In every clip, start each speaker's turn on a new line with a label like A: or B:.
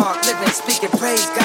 A: living, speaking praise. God.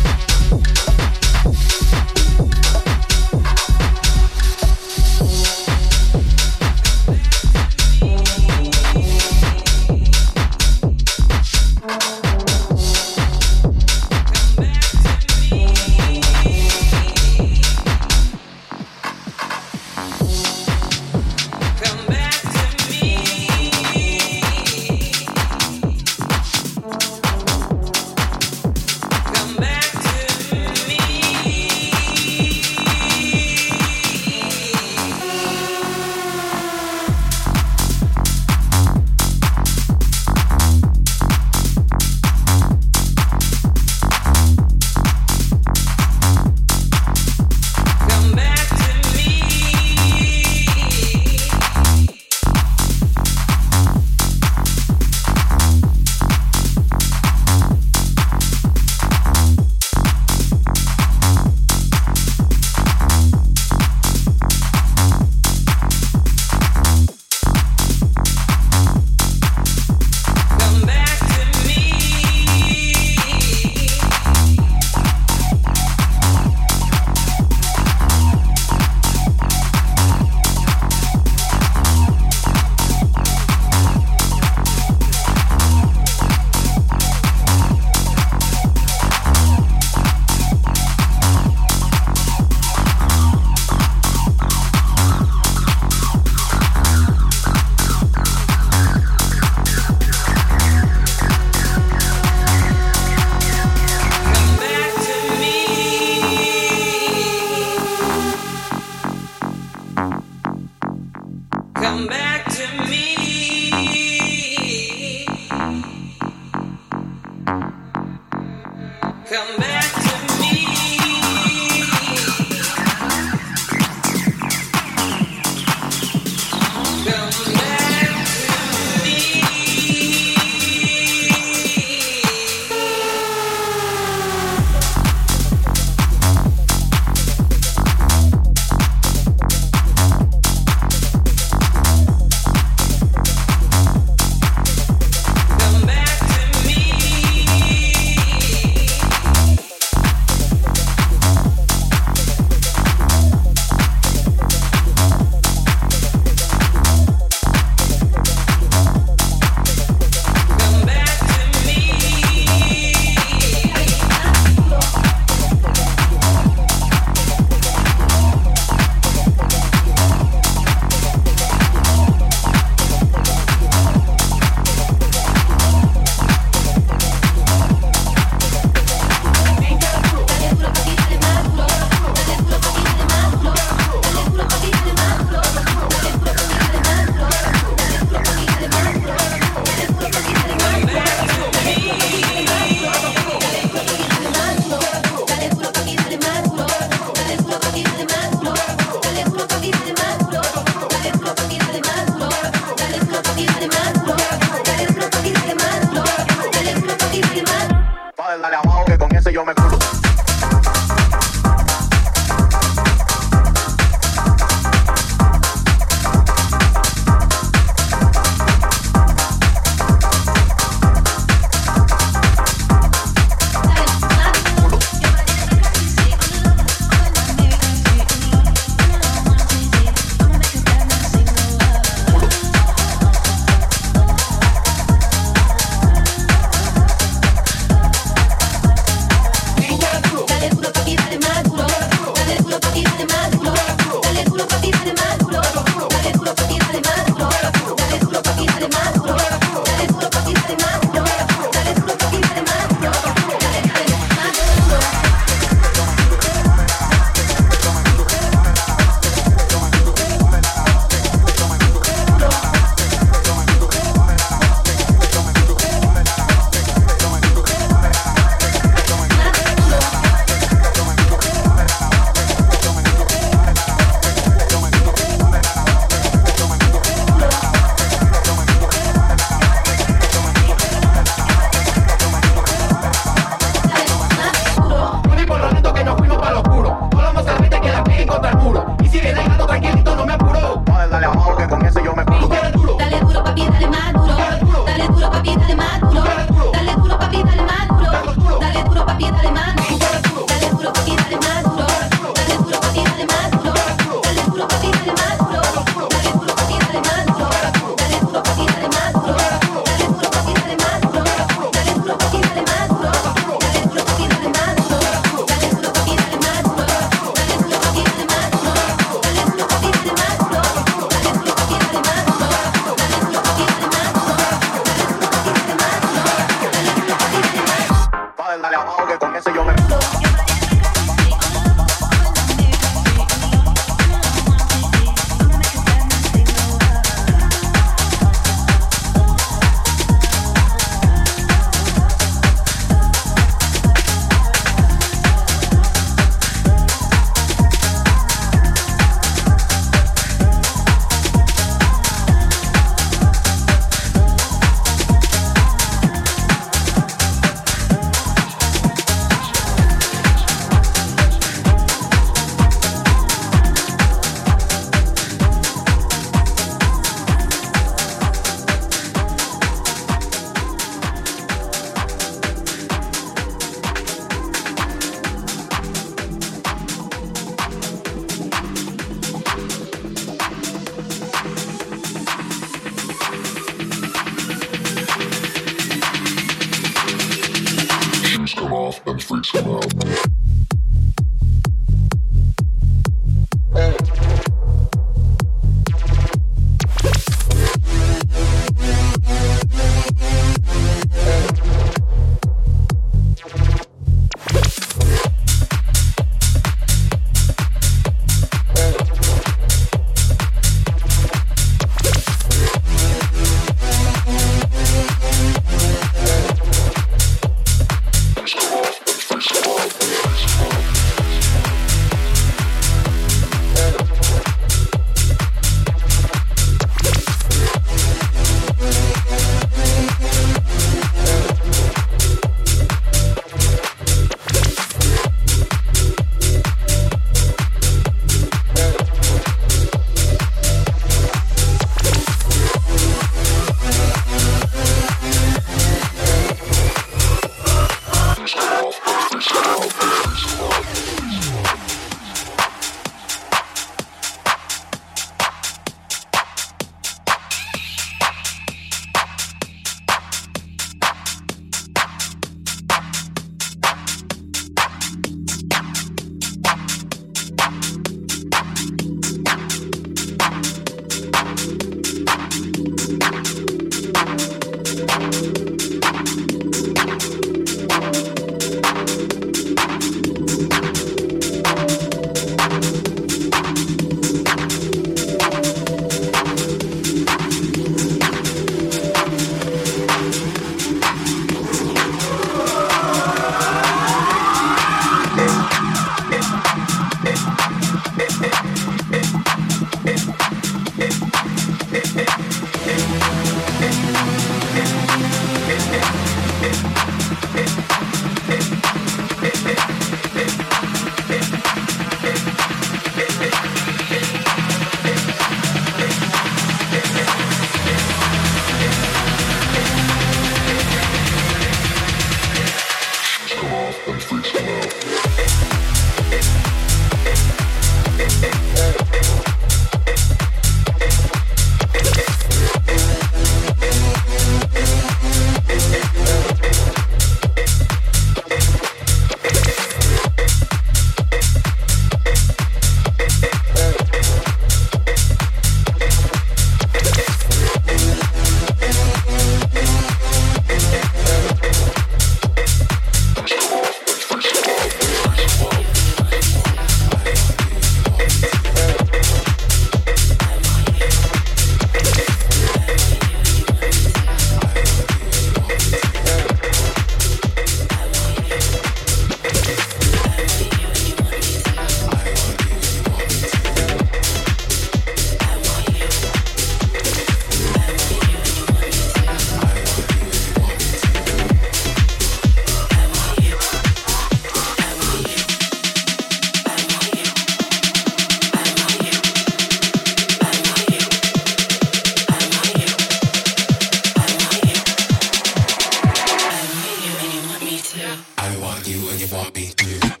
A: I want you and you want me
B: too.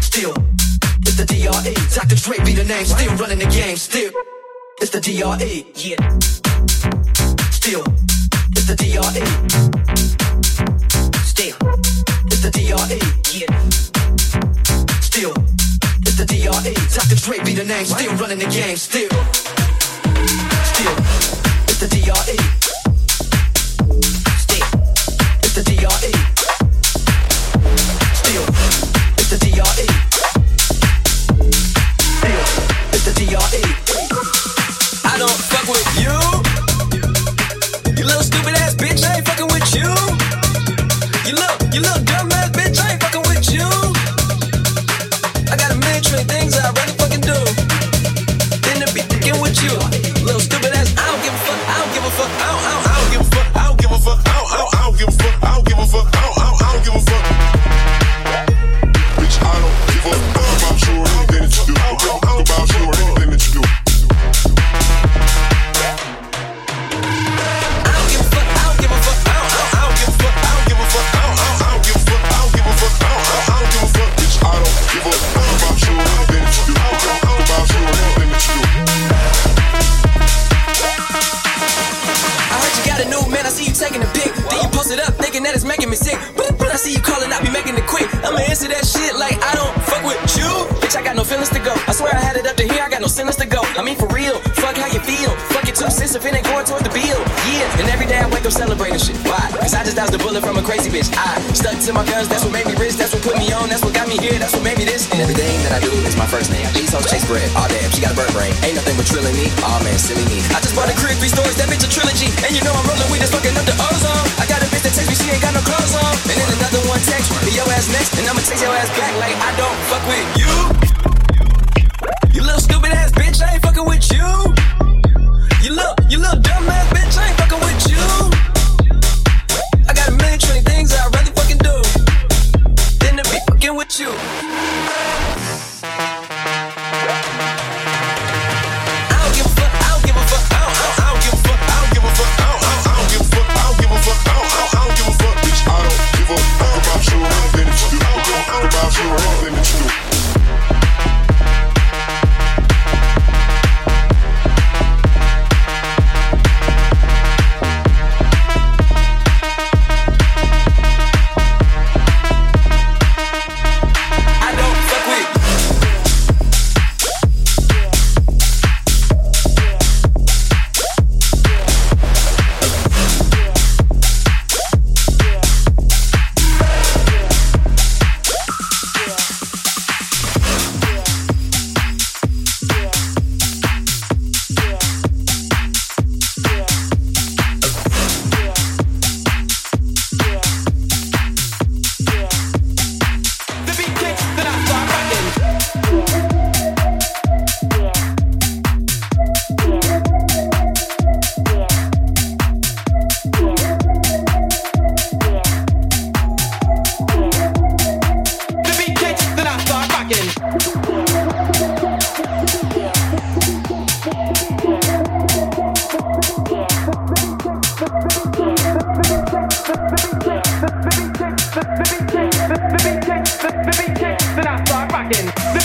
B: Still, it's the DRE. Dr. Dre be the name. Still running the game. Still, it's the DRE. Yeah. Still, it's the DRE. Still, it's the DRE. Yeah. Still, it's the DRE. Dr. Dre be the name. Still running the game. Still, still, it's the DRE. Still, it's the DRE.
C: A bullet from a crazy bitch. I stuck to my guns, that's what made me rich. That's what put me on, that's what got me here, that's what made me this. And everything that I do is my first name. These hoes chase bread. Aw damn, she got a bird brain. Ain't nothing but trilling me. oh man, silly me. I just bought a crib, three stories, that bitch a trilogy. And you know I'm rolling with this fucking up the ozone. I got a bitch that text me, she ain't got no clothes on. And then another one text me, your ass next. And I'ma text your ass back like I don't fuck with you. You little stupid ass bitch, I ain't fucking with you. You little, you little dumb ass bitch, I ain't fucking with you. the beat, the beat, the beat, the the beat, the then I start
D: rocking.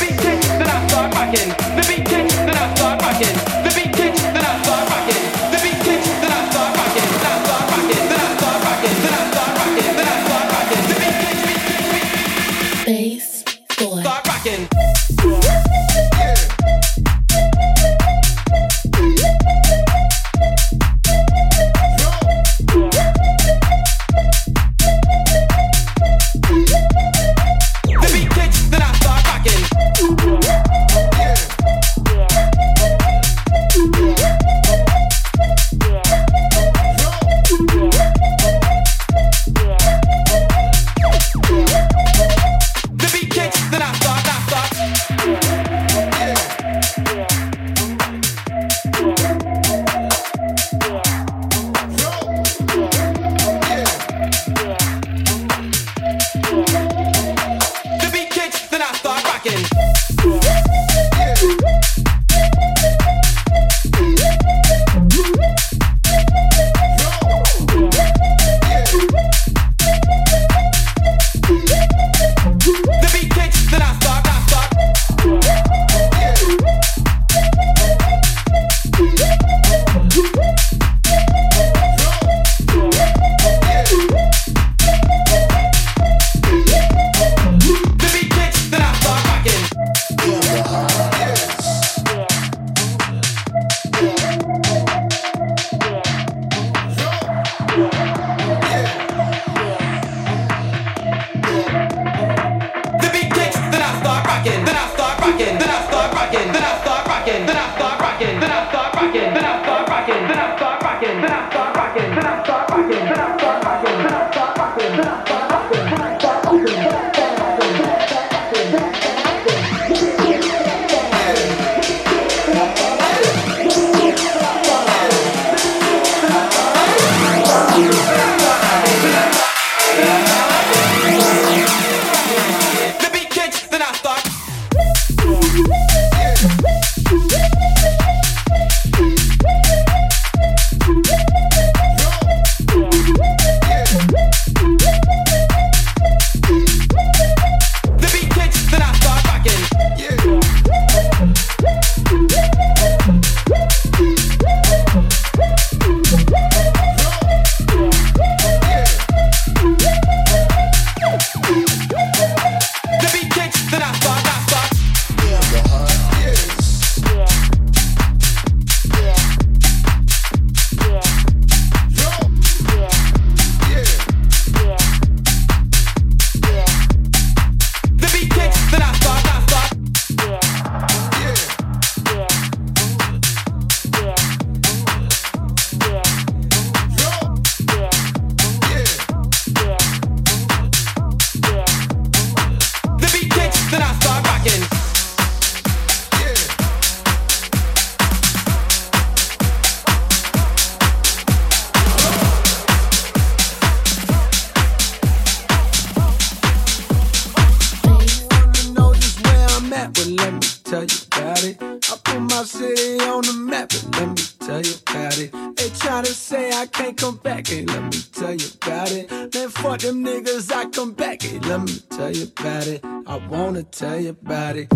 D: Let me tell you about it. I wanna tell you about it.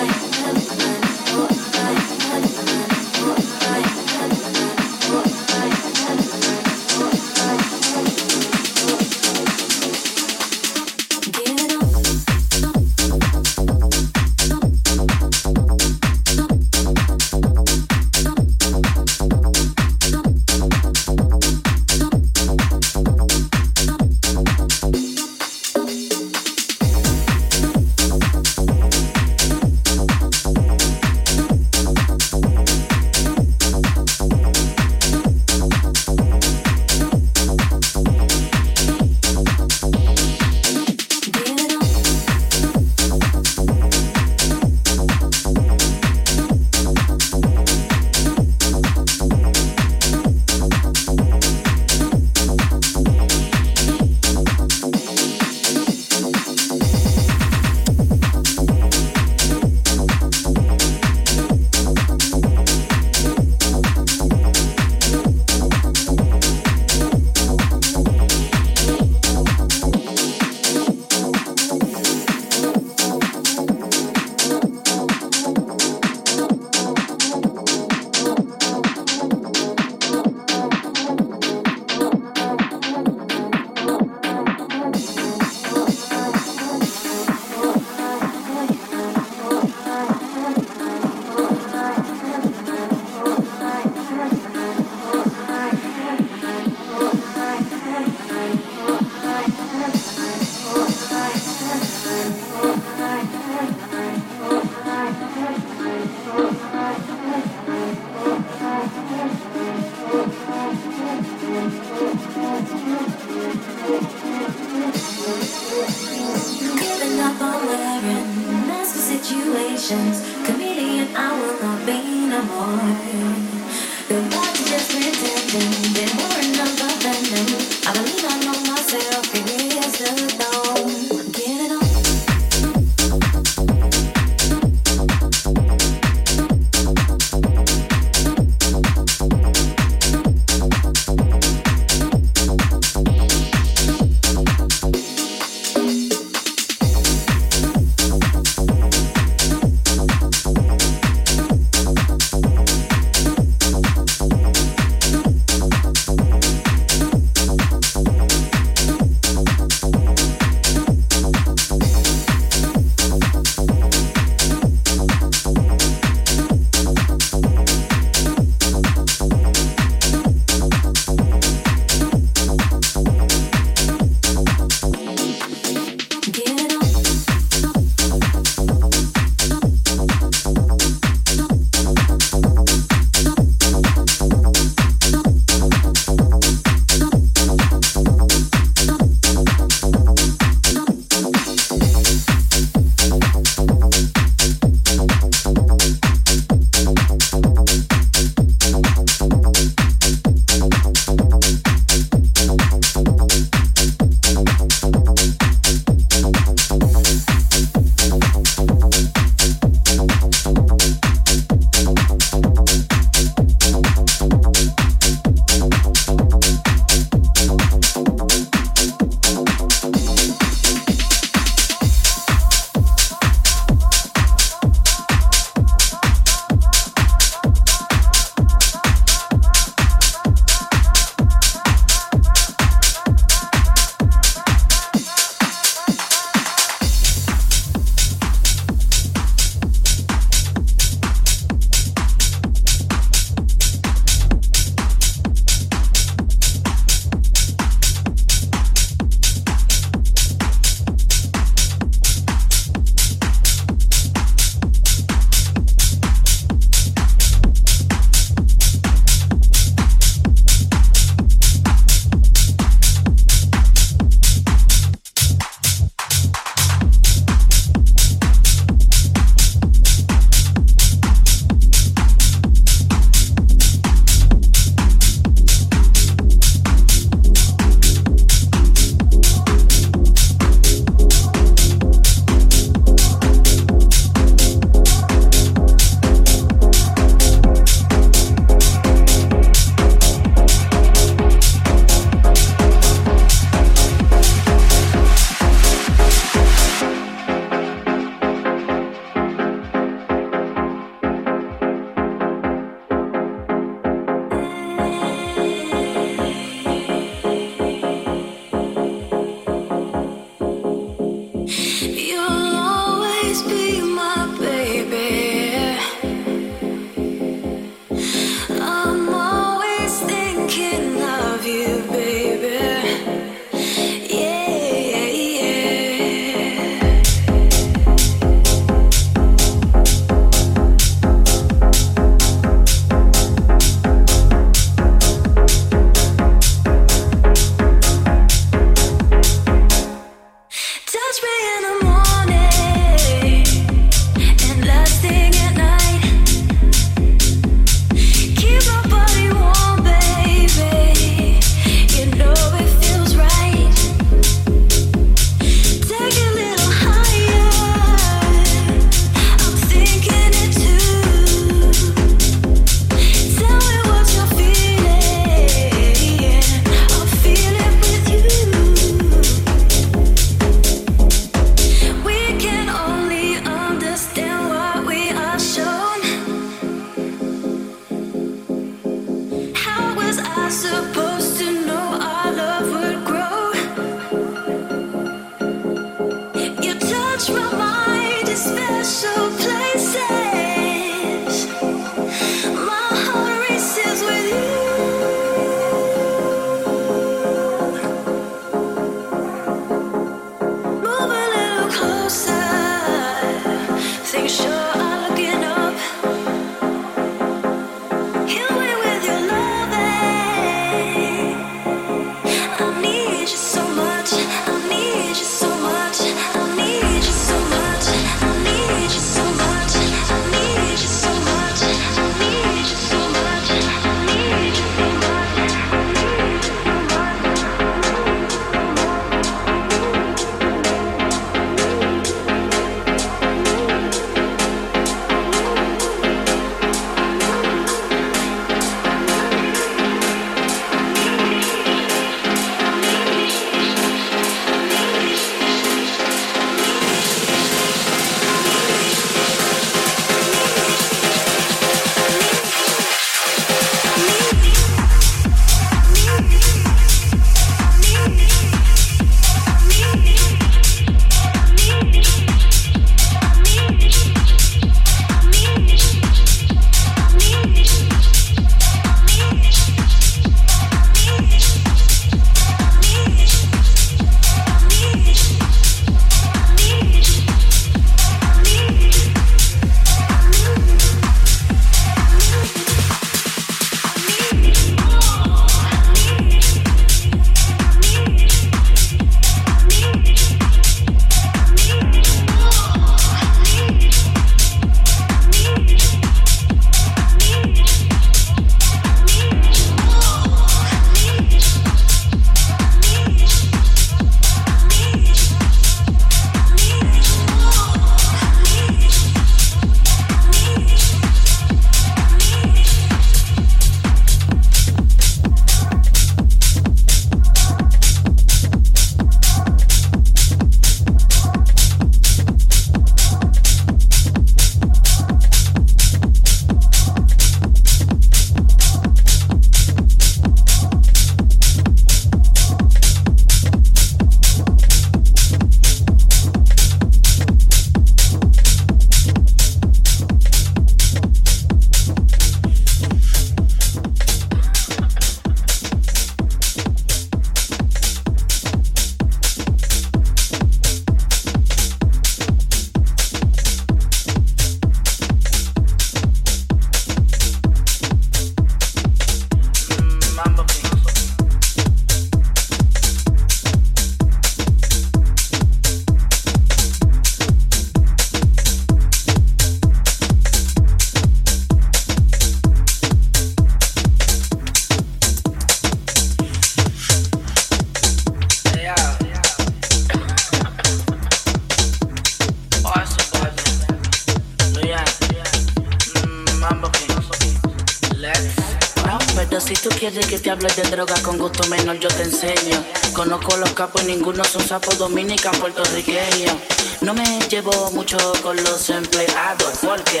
E: Si tú quieres que te hable de droga con gusto menor, yo te enseño. Conozco los capos y ninguno son sapos dominican puertorriqueños. No me llevo mucho con los empleados, porque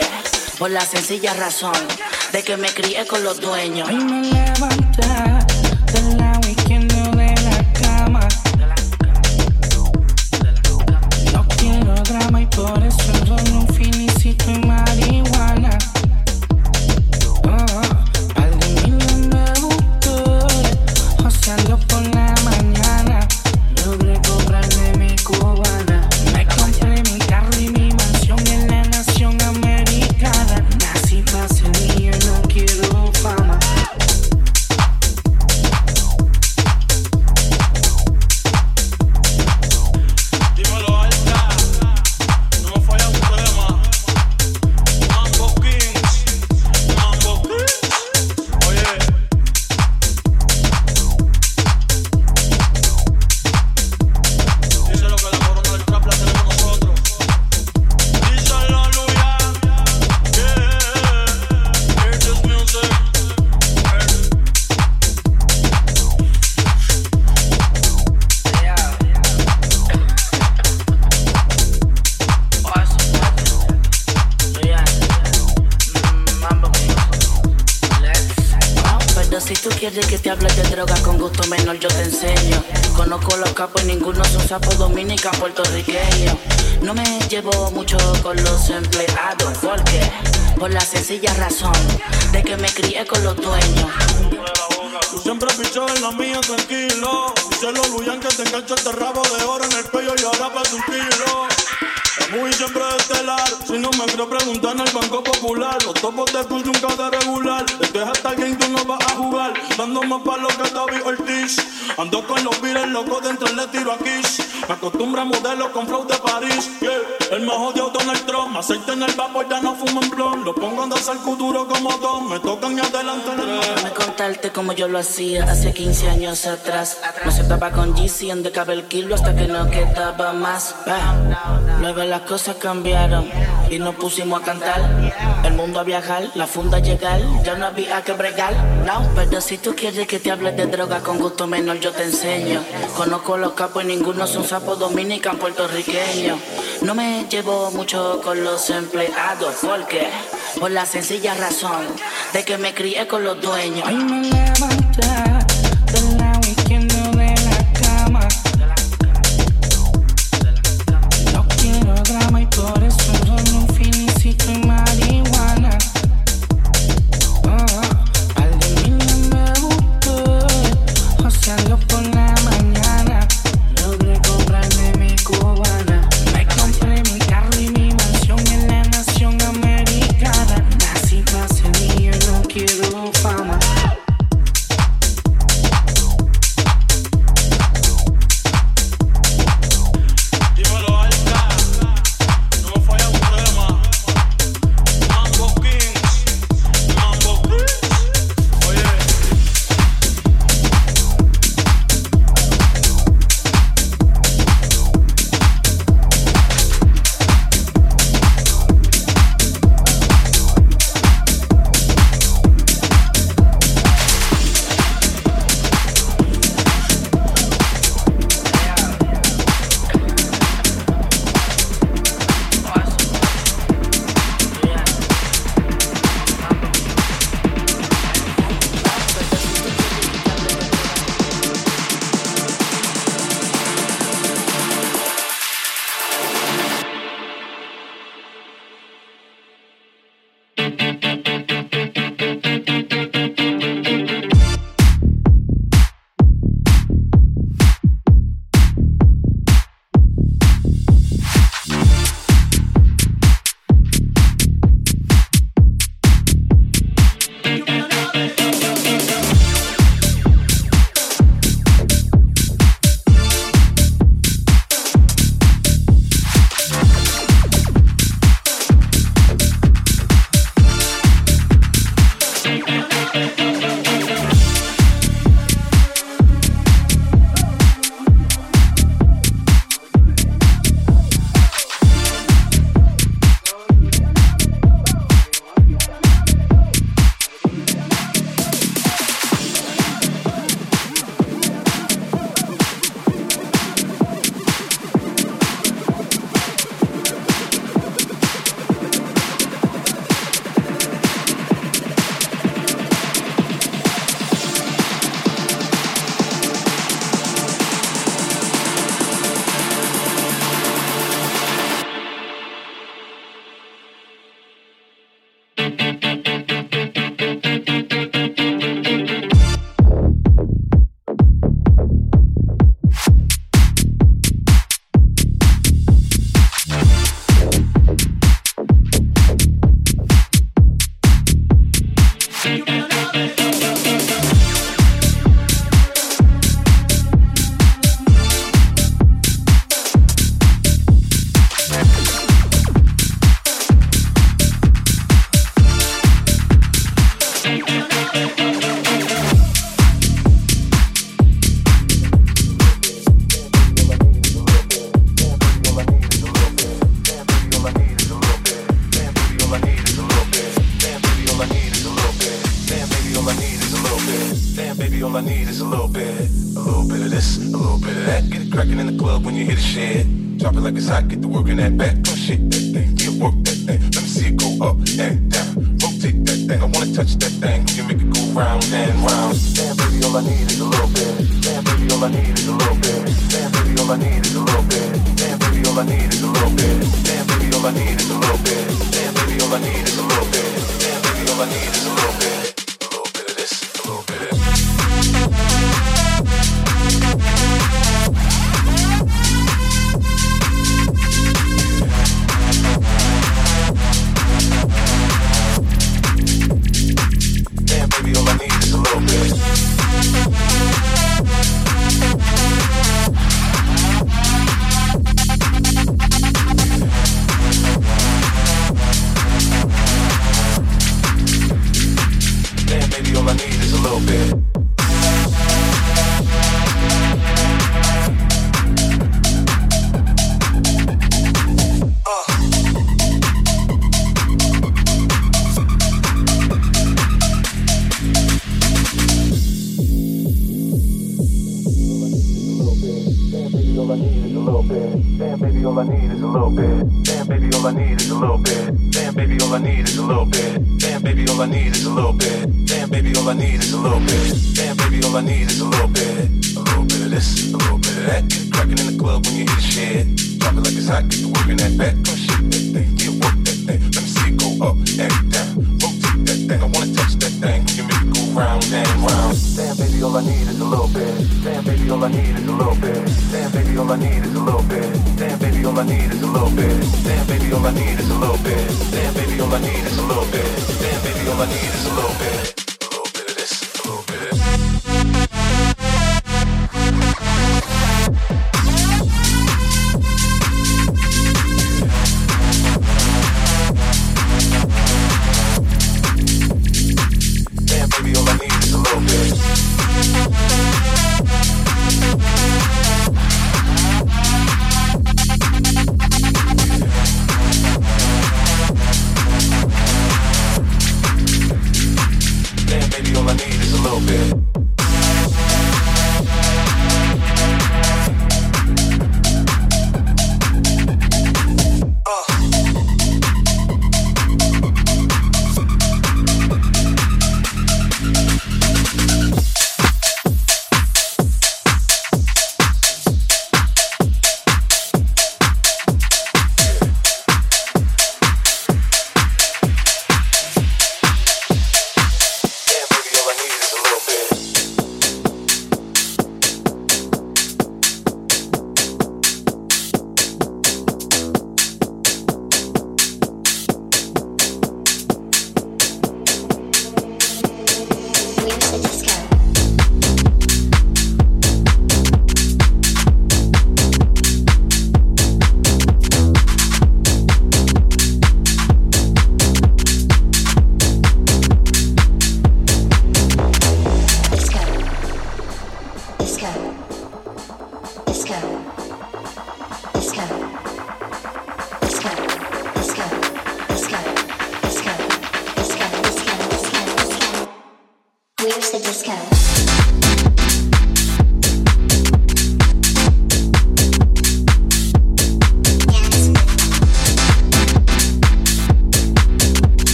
E: por la sencilla razón de que me crié con los dueños.
F: Hoy me levanta
E: sencilla razón de que me crié con los dueños.
G: Tú siempre pichas en la mía, tranquilo. Dice los Luyan que te engancha este rabo de oro en el cuello y ahora para un kilo. La movie siempre es estelar. Si no me creo preguntar en el Banco Popular. Los topos de punch nunca de regular. El que es hasta el game tú no vas a jugar. Dando más palos que David Ortiz. Ando con los virus locos de entre le tiro a Kiss. Me acostumbro a modelos con flow de París. Yeah. El más odiado Donald Trump. Aceite en el vapor, ya no fumo en blon. Lo pongo a danzar futuro como Don. Me tocan y adelante en el
E: Déjame contarte como yo lo hacía hace 15 años atrás. No se tapa con GC en de el kilo hasta que no quedaba más. Luego las cosas cambiaron y nos pusimos a cantar. El mundo a viajar, la funda a llegar, ya no había que bregar. No, pero si tú quieres que te hable de droga con gusto menor, yo te enseño. Conozco los capos y ninguno son sapos dominican puertorriqueños. No me llevo mucho con los empleados, porque por la sencilla razón de que me crié con los dueños.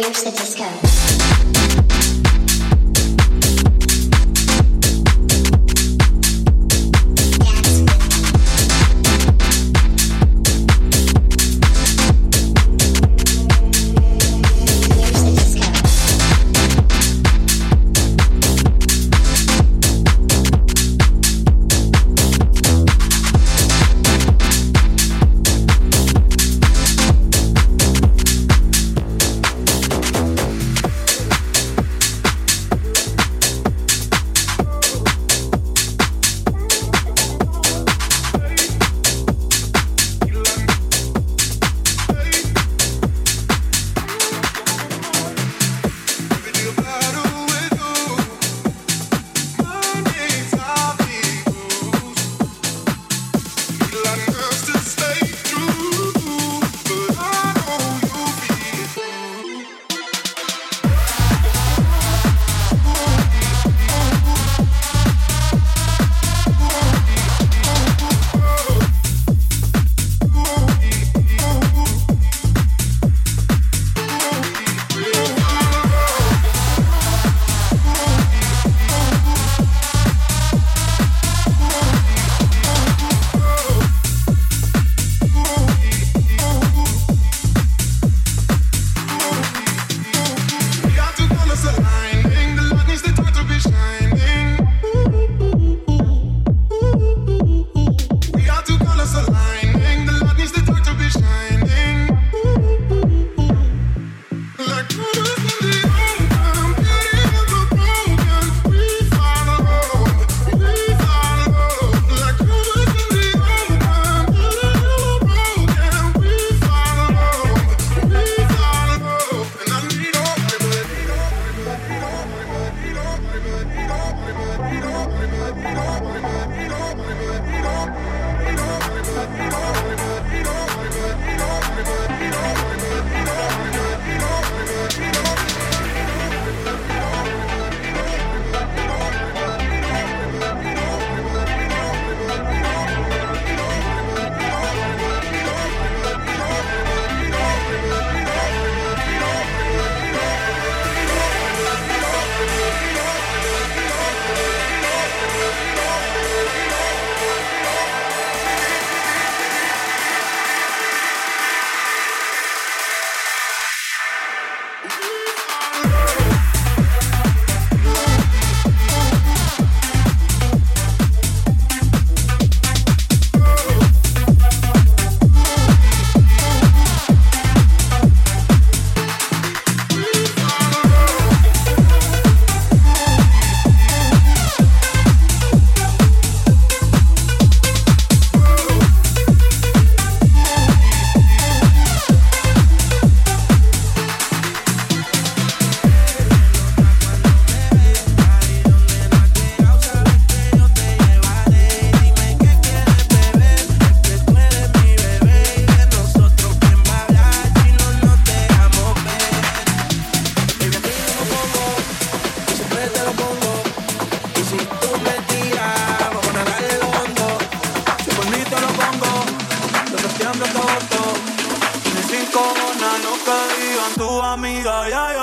H: Where's the disco?
I: yeah, yeah, yeah.